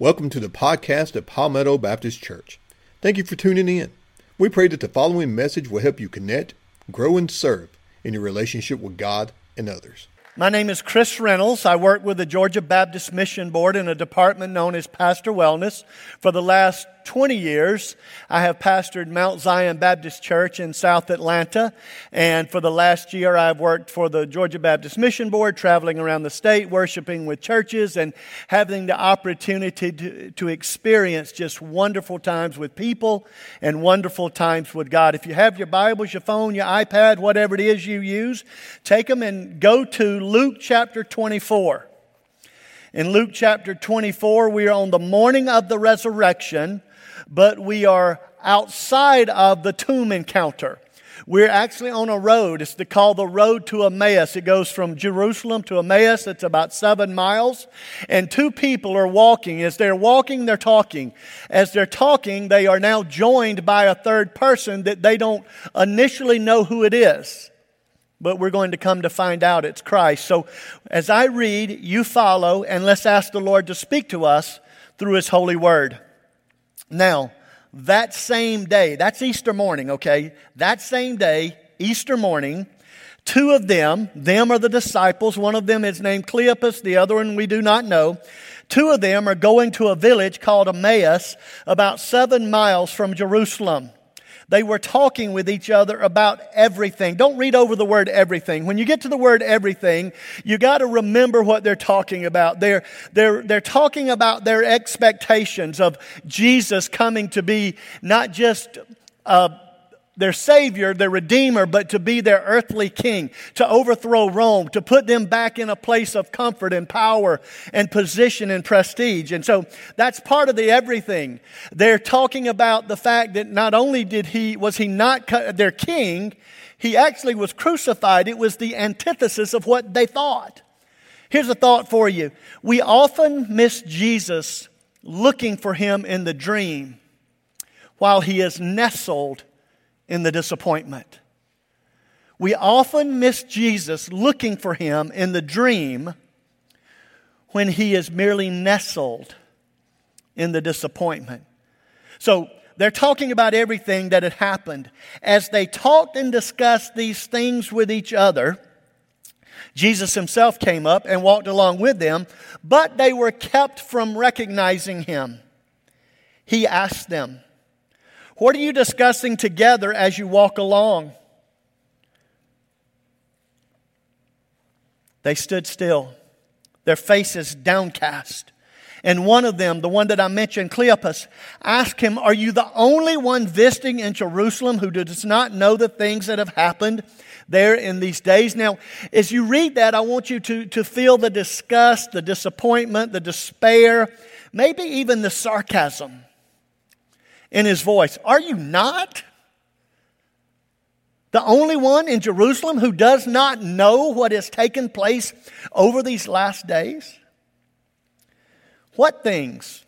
Welcome to the podcast of Palmetto Baptist Church. Thank you for tuning in. We pray that the following message will help you connect, grow, and serve in your relationship with God and others. My name is Chris Reynolds. I work with the Georgia Baptist Mission Board in a department known as Pastor Wellness. For the last 20 years, I have pastored Mount Zion Baptist Church in South Atlanta. And for the last year, I've worked for the Georgia Baptist Mission Board, traveling around the state, worshiping with churches, and having the opportunity to, to experience just wonderful times with people and wonderful times with God. If you have your Bibles, your phone, your iPad, whatever it is you use, take them and go to Luke chapter 24. In Luke chapter 24, we are on the morning of the resurrection but we are outside of the tomb encounter. We're actually on a road. It's called the road to Emmaus. It goes from Jerusalem to Emmaus. It's about seven miles. And two people are walking. As they're walking, they're talking. As they're talking, they are now joined by a third person that they don't initially know who it is. But we're going to come to find out it's Christ. So as I read, you follow, and let's ask the Lord to speak to us through His holy word. Now, that same day, that's Easter morning, okay? That same day, Easter morning, two of them, them are the disciples. One of them is named Cleopas, the other one we do not know. Two of them are going to a village called Emmaus, about seven miles from Jerusalem. They were talking with each other about everything. Don't read over the word everything. When you get to the word everything, you got to remember what they're talking about. They're, they're, they're talking about their expectations of Jesus coming to be not just a their Savior, their Redeemer, but to be their earthly king, to overthrow Rome, to put them back in a place of comfort and power and position and prestige. And so that's part of the everything. They're talking about the fact that not only did he, was he not their king, he actually was crucified. It was the antithesis of what they thought. Here's a thought for you. We often miss Jesus looking for him in the dream while he is nestled in the disappointment. We often miss Jesus looking for him in the dream when he is merely nestled in the disappointment. So they're talking about everything that had happened. As they talked and discussed these things with each other, Jesus himself came up and walked along with them, but they were kept from recognizing him. He asked them, what are you discussing together as you walk along? They stood still, their faces downcast. And one of them, the one that I mentioned, Cleopas, asked him, Are you the only one visiting in Jerusalem who does not know the things that have happened there in these days? Now, as you read that, I want you to, to feel the disgust, the disappointment, the despair, maybe even the sarcasm in his voice. Are you not? The only one in Jerusalem who does not know what has taken place over these last days? What things?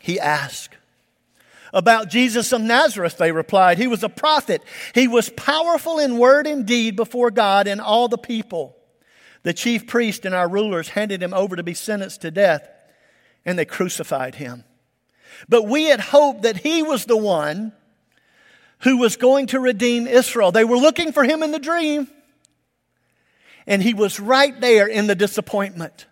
He asked. About Jesus of Nazareth, they replied. He was a prophet. He was powerful in word and deed before God and all the people. The chief priest and our rulers handed him over to be sentenced to death, and they crucified him. But we had hoped that he was the one who was going to redeem Israel. They were looking for him in the dream, and he was right there in the disappointment.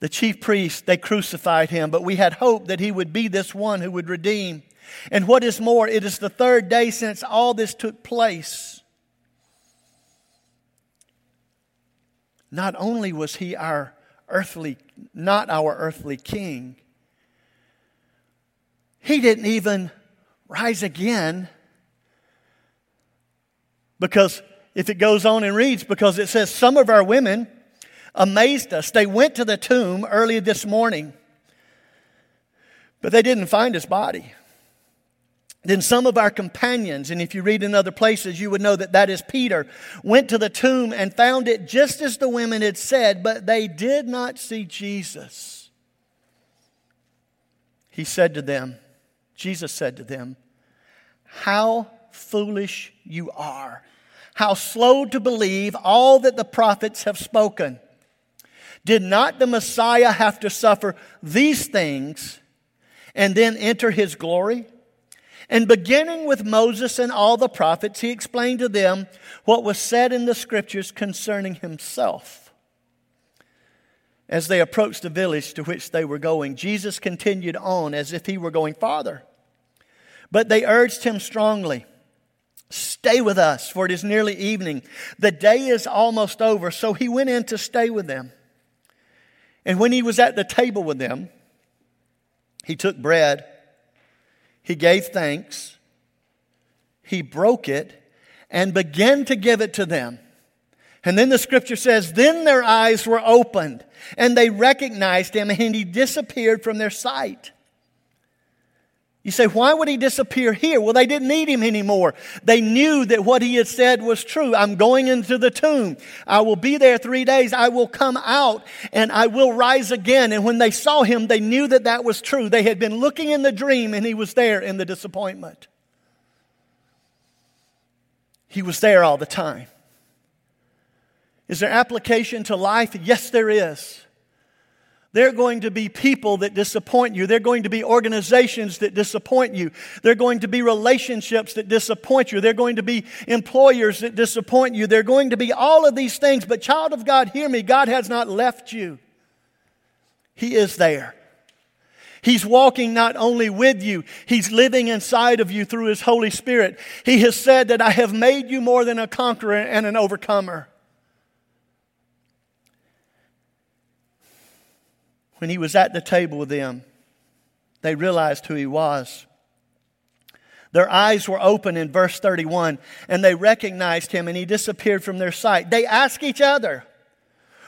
The chief priests, they crucified him, but we had hoped that he would be this one who would redeem. And what is more, it is the third day since all this took place. Not only was he our earthly, not our earthly king, he didn't even rise again because if it goes on and reads, because it says some of our women amazed us. They went to the tomb early this morning, but they didn't find his body. Then some of our companions, and if you read in other places, you would know that that is Peter, went to the tomb and found it just as the women had said, but they did not see Jesus. He said to them, Jesus said to them, How foolish you are! How slow to believe all that the prophets have spoken. Did not the Messiah have to suffer these things and then enter his glory? And beginning with Moses and all the prophets, he explained to them what was said in the scriptures concerning himself. As they approached the village to which they were going, Jesus continued on as if he were going farther. But they urged him strongly Stay with us, for it is nearly evening. The day is almost over. So he went in to stay with them. And when he was at the table with them, he took bread, he gave thanks, he broke it, and began to give it to them. And then the scripture says, Then their eyes were opened, and they recognized him, and he disappeared from their sight. You say, why would he disappear here? Well, they didn't need him anymore. They knew that what he had said was true. I'm going into the tomb. I will be there three days. I will come out and I will rise again. And when they saw him, they knew that that was true. They had been looking in the dream and he was there in the disappointment. He was there all the time. Is there application to life? Yes, there is. There are going to be people that disappoint you. There are going to be organizations that disappoint you. There are going to be relationships that disappoint you. There are going to be employers that disappoint you. There are going to be all of these things. But, child of God, hear me. God has not left you, He is there. He's walking not only with you, He's living inside of you through His Holy Spirit. He has said that I have made you more than a conqueror and an overcomer. When he was at the table with them, they realized who he was. Their eyes were open in verse 31, and they recognized him, and he disappeared from their sight. They asked each other,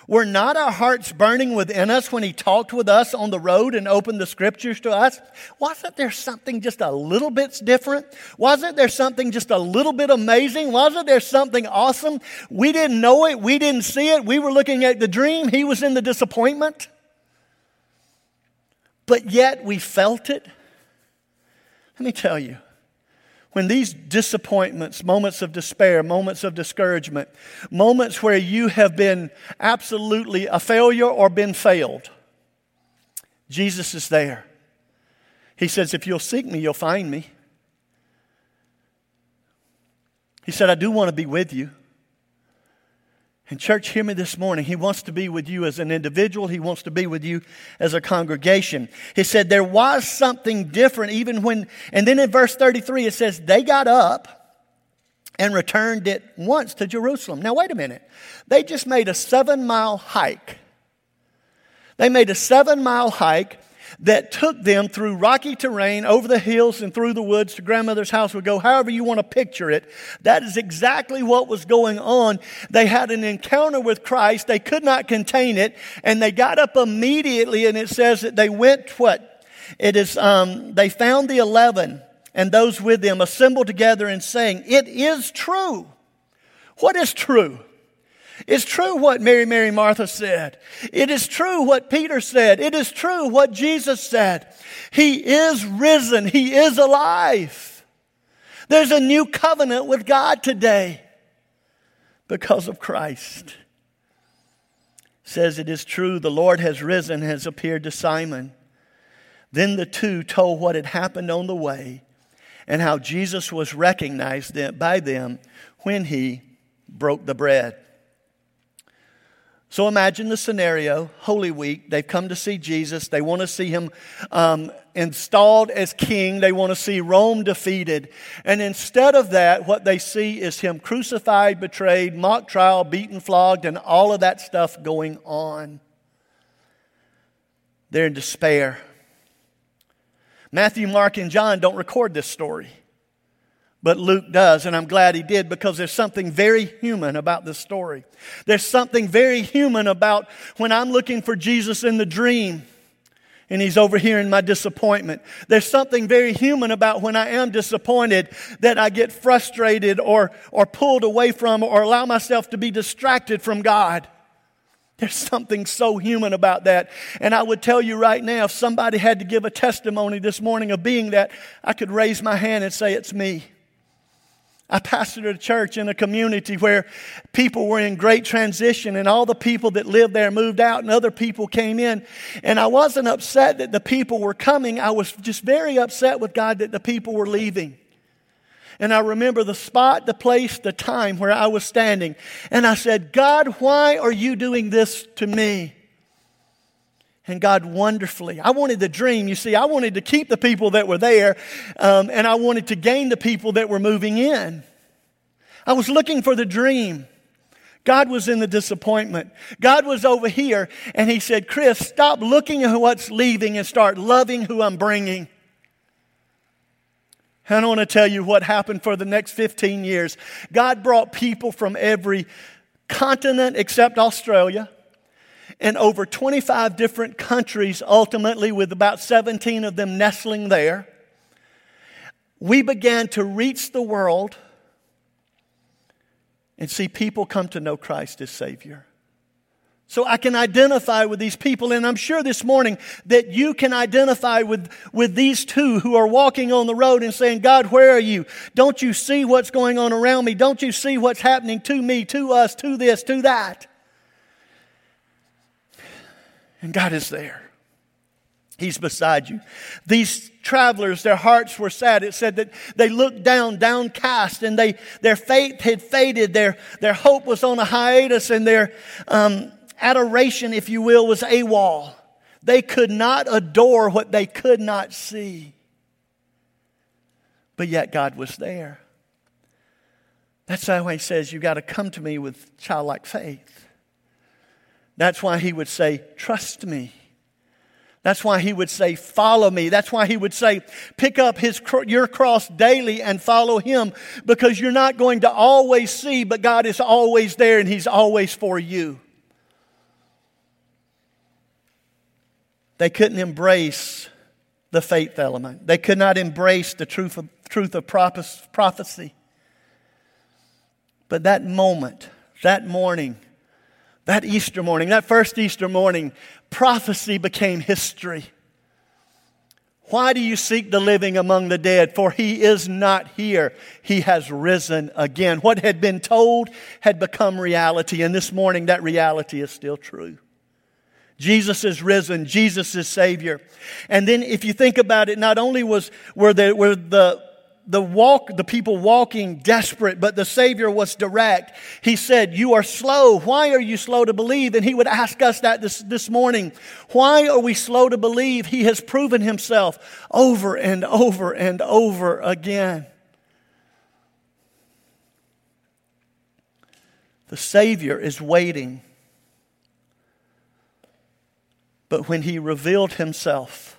Were not our hearts burning within us when he talked with us on the road and opened the scriptures to us? Wasn't there something just a little bit different? Wasn't there something just a little bit amazing? Wasn't there something awesome? We didn't know it, we didn't see it, we were looking at the dream, he was in the disappointment but yet we felt it. Let me tell you, when these disappointments, moments of despair, moments of discouragement, moments where you have been absolutely a failure or been failed, Jesus is there. He says, If you'll seek me, you'll find me. He said, I do want to be with you. And, church, hear me this morning. He wants to be with you as an individual, He wants to be with you as a congregation. He said there was something different, even when, and then in verse 33, it says, they got up and returned at once to Jerusalem. Now, wait a minute. They just made a seven mile hike. They made a seven mile hike that took them through rocky terrain, over the hills, and through the woods to grandmother's house would go, however you want to picture it. That is exactly what was going on. They had an encounter with Christ. They could not contain it. And they got up immediately, and it says that they went what? It is, um, they found the eleven and those with them assembled together and saying, It is true. What is true? It's true what Mary, Mary, Martha said. It is true what Peter said. It is true what Jesus said. He is risen. He is alive. There's a new covenant with God today because of Christ. It says it is true the Lord has risen, has appeared to Simon. Then the two told what had happened on the way and how Jesus was recognized by them when he broke the bread. So imagine the scenario Holy Week. They've come to see Jesus. They want to see him um, installed as king. They want to see Rome defeated. And instead of that, what they see is him crucified, betrayed, mock trial, beaten, flogged, and all of that stuff going on. They're in despair. Matthew, Mark, and John don't record this story but Luke does, and I'm glad he did because there's something very human about this story. There's something very human about when I'm looking for Jesus in the dream and he's over here in my disappointment. There's something very human about when I am disappointed that I get frustrated or, or pulled away from or allow myself to be distracted from God. There's something so human about that. And I would tell you right now, if somebody had to give a testimony this morning of being that, I could raise my hand and say, It's me. I pastored a church in a community where people were in great transition and all the people that lived there moved out and other people came in. And I wasn't upset that the people were coming. I was just very upset with God that the people were leaving. And I remember the spot, the place, the time where I was standing. And I said, God, why are you doing this to me? And God wonderfully, I wanted the dream. You see, I wanted to keep the people that were there, um, and I wanted to gain the people that were moving in. I was looking for the dream. God was in the disappointment. God was over here, and He said, Chris, stop looking at what's leaving and start loving who I'm bringing. And I want to tell you what happened for the next 15 years. God brought people from every continent except Australia in over 25 different countries, ultimately, with about 17 of them nestling there. We began to reach the world and see people come to know Christ as Savior. So I can identify with these people, and I'm sure this morning that you can identify with, with these two who are walking on the road and saying, God, where are you? Don't you see what's going on around me? Don't you see what's happening to me, to us, to this, to that? And God is there. He's beside you. These travelers, their hearts were sad. It said that they looked down, downcast, and they, their faith had faded. Their, their hope was on a hiatus, and their um, adoration, if you will, was AWOL. They could not adore what they could not see. But yet God was there. That's why he says, You've got to come to me with childlike faith. That's why he would say, Trust me. That's why he would say, Follow me. That's why he would say, Pick up his, your cross daily and follow him because you're not going to always see, but God is always there and he's always for you. They couldn't embrace the faith element, they could not embrace the truth of, truth of prophecy. But that moment, that morning, that Easter morning, that first Easter morning, prophecy became history. Why do you seek the living among the dead? For he is not here. He has risen again. What had been told had become reality, and this morning that reality is still true. Jesus is risen. Jesus is Savior. And then if you think about it, not only was, were, the, were the the walk, the people walking desperate, but the Savior was direct. He said, You are slow. Why are you slow to believe? And he would ask us that this, this morning. Why are we slow to believe? He has proven himself over and over and over again. The Savior is waiting. But when he revealed himself,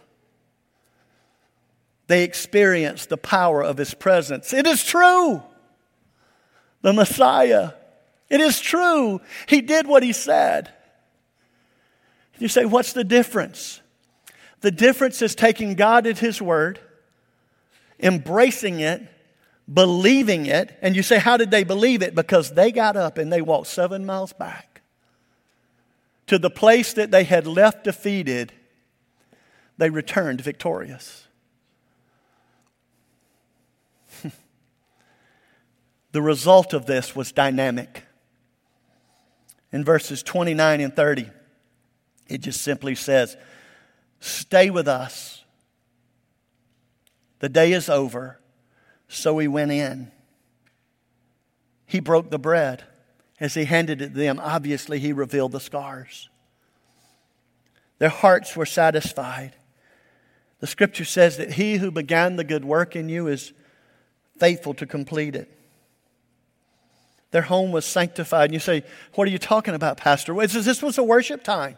they experienced the power of his presence. It is true. The Messiah. It is true. He did what he said. You say, what's the difference? The difference is taking God at his word, embracing it, believing it. And you say, how did they believe it? Because they got up and they walked seven miles back to the place that they had left defeated. They returned victorious. The result of this was dynamic. In verses 29 and 30, it just simply says, Stay with us. The day is over. So he went in. He broke the bread. As he handed it to them, obviously he revealed the scars. Their hearts were satisfied. The scripture says that he who began the good work in you is faithful to complete it. Their home was sanctified. And you say, What are you talking about, Pastor? This was a worship time.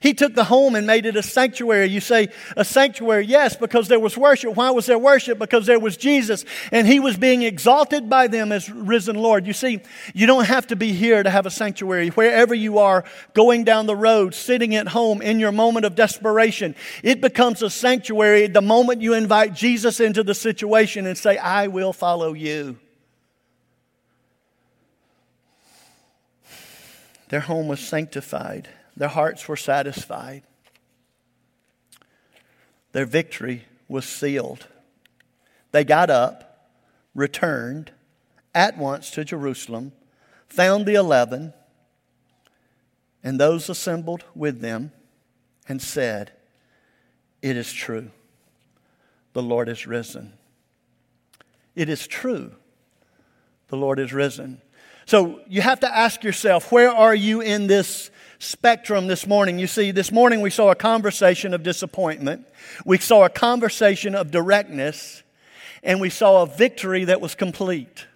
He took the home and made it a sanctuary. You say, a sanctuary? Yes, because there was worship. Why was there worship? Because there was Jesus and he was being exalted by them as risen Lord. You see, you don't have to be here to have a sanctuary. Wherever you are, going down the road, sitting at home in your moment of desperation, it becomes a sanctuary the moment you invite Jesus into the situation and say, I will follow you. Their home was sanctified, their hearts were satisfied, their victory was sealed. They got up, returned, at once to Jerusalem, found the eleven and those assembled with them, and said, It is true, the Lord is risen. It is true, the Lord is risen. So you have to ask yourself, where are you in this spectrum this morning? You see, this morning we saw a conversation of disappointment, we saw a conversation of directness, and we saw a victory that was complete.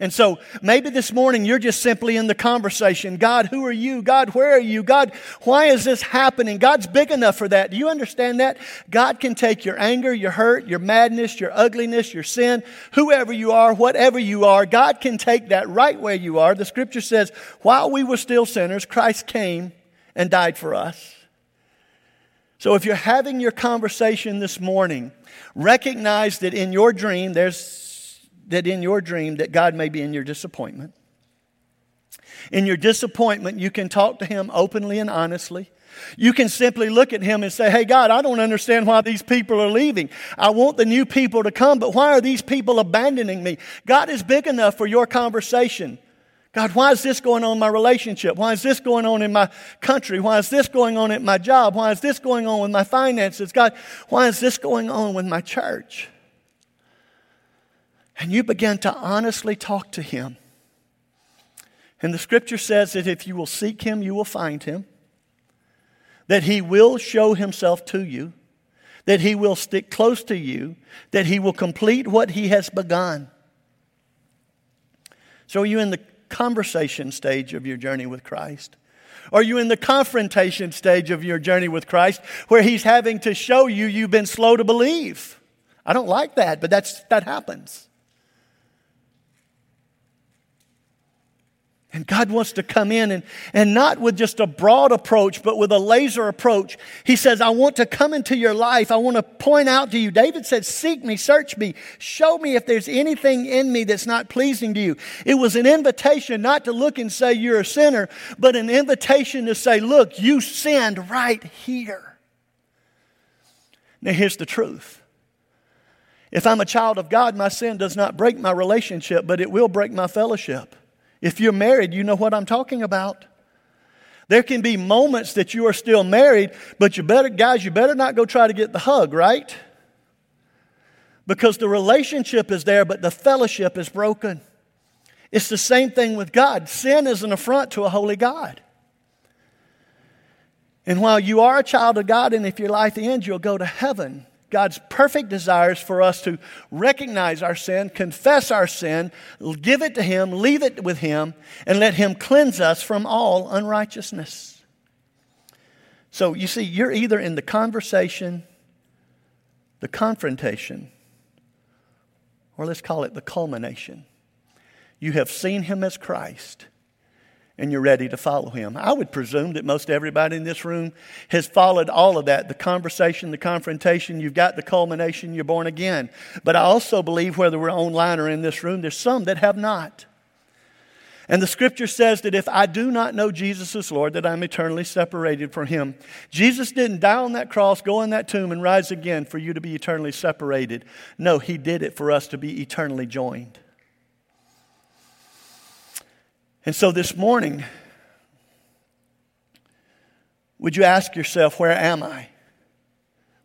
And so maybe this morning you're just simply in the conversation God, who are you? God, where are you? God, why is this happening? God's big enough for that. Do you understand that? God can take your anger, your hurt, your madness, your ugliness, your sin, whoever you are, whatever you are. God can take that right where you are. The scripture says, while we were still sinners, Christ came and died for us. So if you're having your conversation this morning, recognize that in your dream there's that in your dream that God may be in your disappointment. In your disappointment, you can talk to him openly and honestly. You can simply look at him and say, Hey, God, I don't understand why these people are leaving. I want the new people to come, but why are these people abandoning me? God is big enough for your conversation. God, why is this going on in my relationship? Why is this going on in my country? Why is this going on at my job? Why is this going on with my finances? God, why is this going on with my church? And you begin to honestly talk to Him. And the scripture says that if you will seek Him, you will find Him, that He will show Himself to you, that He will stick close to you, that He will complete what He has begun. So, are you in the conversation stage of your journey with Christ? Are you in the confrontation stage of your journey with Christ where He's having to show you you've been slow to believe? I don't like that, but that's, that happens. And God wants to come in and, and not with just a broad approach, but with a laser approach. He says, I want to come into your life. I want to point out to you. David said, Seek me, search me, show me if there's anything in me that's not pleasing to you. It was an invitation not to look and say you're a sinner, but an invitation to say, Look, you sinned right here. Now, here's the truth. If I'm a child of God, my sin does not break my relationship, but it will break my fellowship. If you're married, you know what I'm talking about. There can be moments that you are still married, but you better, guys, you better not go try to get the hug, right? Because the relationship is there, but the fellowship is broken. It's the same thing with God. Sin is an affront to a holy God. And while you are a child of God, and if your life ends, you'll go to heaven, God's perfect desires for us to recognize our sin, confess our sin, give it to Him, leave it with Him, and let Him cleanse us from all unrighteousness. So you see, you're either in the conversation, the confrontation, or let's call it the culmination. You have seen Him as Christ and you're ready to follow him. I would presume that most everybody in this room has followed all of that the conversation, the confrontation, you've got the culmination, you're born again. But I also believe, whether we're online or in this room, there's some that have not. And the scripture says that if I do not know Jesus as Lord, that I'm eternally separated from him. Jesus didn't die on that cross, go in that tomb, and rise again for you to be eternally separated. No, he did it for us to be eternally joined. And so this morning, would you ask yourself, Where am I?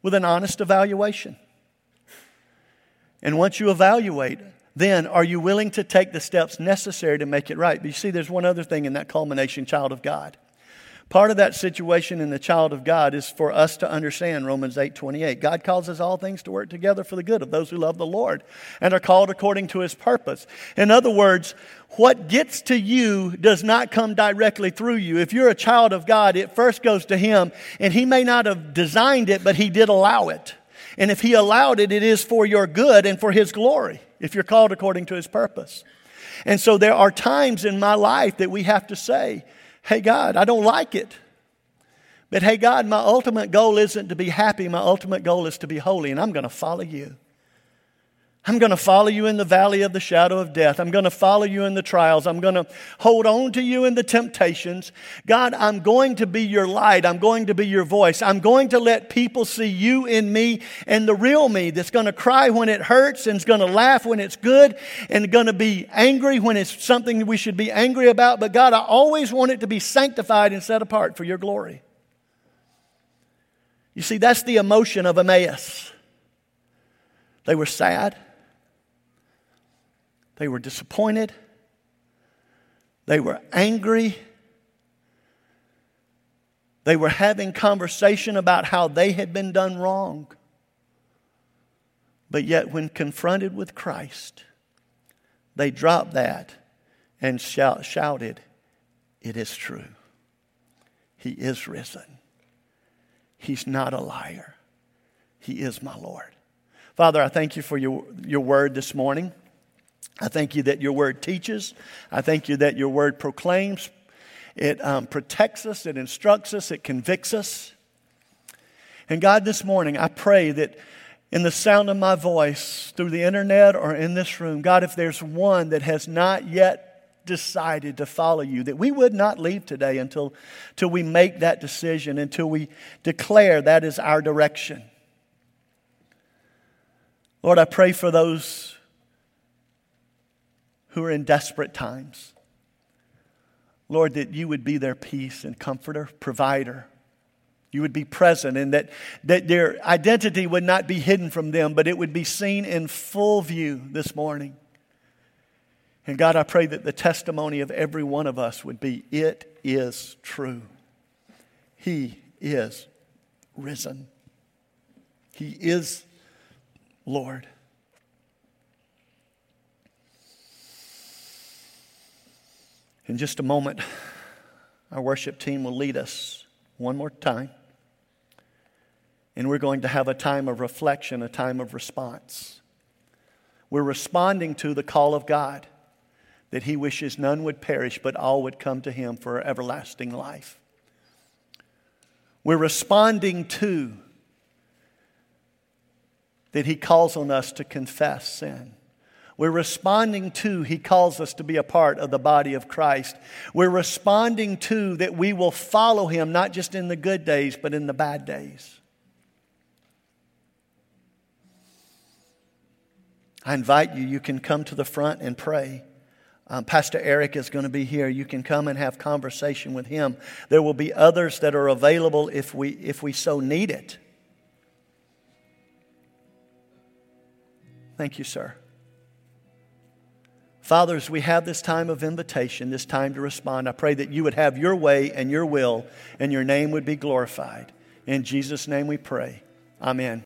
with an honest evaluation. And once you evaluate, then are you willing to take the steps necessary to make it right? But you see, there's one other thing in that culmination, child of God. Part of that situation in the child of God is for us to understand Romans 8 28. God causes all things to work together for the good of those who love the Lord and are called according to his purpose. In other words, what gets to you does not come directly through you. If you're a child of God, it first goes to him, and he may not have designed it, but he did allow it. And if he allowed it, it is for your good and for his glory, if you're called according to his purpose. And so there are times in my life that we have to say, Hey, God, I don't like it. But hey, God, my ultimate goal isn't to be happy. My ultimate goal is to be holy, and I'm going to follow you. I'm going to follow you in the valley of the shadow of death. I'm going to follow you in the trials. I'm going to hold on to you in the temptations. God, I'm going to be your light. I'm going to be your voice. I'm going to let people see you in me and the real me that's going to cry when it hurts and is going to laugh when it's good and going to be angry when it's something we should be angry about. But God, I always want it to be sanctified and set apart for your glory. You see, that's the emotion of Emmaus. They were sad. They were disappointed. They were angry. They were having conversation about how they had been done wrong. But yet, when confronted with Christ, they dropped that and shout, shouted, It is true. He is risen. He's not a liar. He is my Lord. Father, I thank you for your, your word this morning. I thank you that your word teaches. I thank you that your word proclaims. It um, protects us, it instructs us, it convicts us. And God, this morning, I pray that in the sound of my voice, through the internet or in this room, God, if there's one that has not yet decided to follow you, that we would not leave today until, until we make that decision, until we declare that is our direction. Lord, I pray for those who are in desperate times. Lord, that you would be their peace and comforter, provider. You would be present and that, that their identity would not be hidden from them, but it would be seen in full view this morning. And God, I pray that the testimony of every one of us would be it is true. He is risen. He is Lord. In just a moment, our worship team will lead us one more time. And we're going to have a time of reflection, a time of response. We're responding to the call of God that He wishes none would perish, but all would come to Him for everlasting life. We're responding to that He calls on us to confess sin. We're responding to, He calls us to be a part of the body of Christ. We're responding to that we will follow Him, not just in the good days, but in the bad days. I invite you, you can come to the front and pray. Um, Pastor Eric is going to be here. You can come and have conversation with him. There will be others that are available if we, if we so need it. Thank you, sir. Fathers, we have this time of invitation, this time to respond. I pray that you would have your way and your will, and your name would be glorified. In Jesus' name we pray. Amen.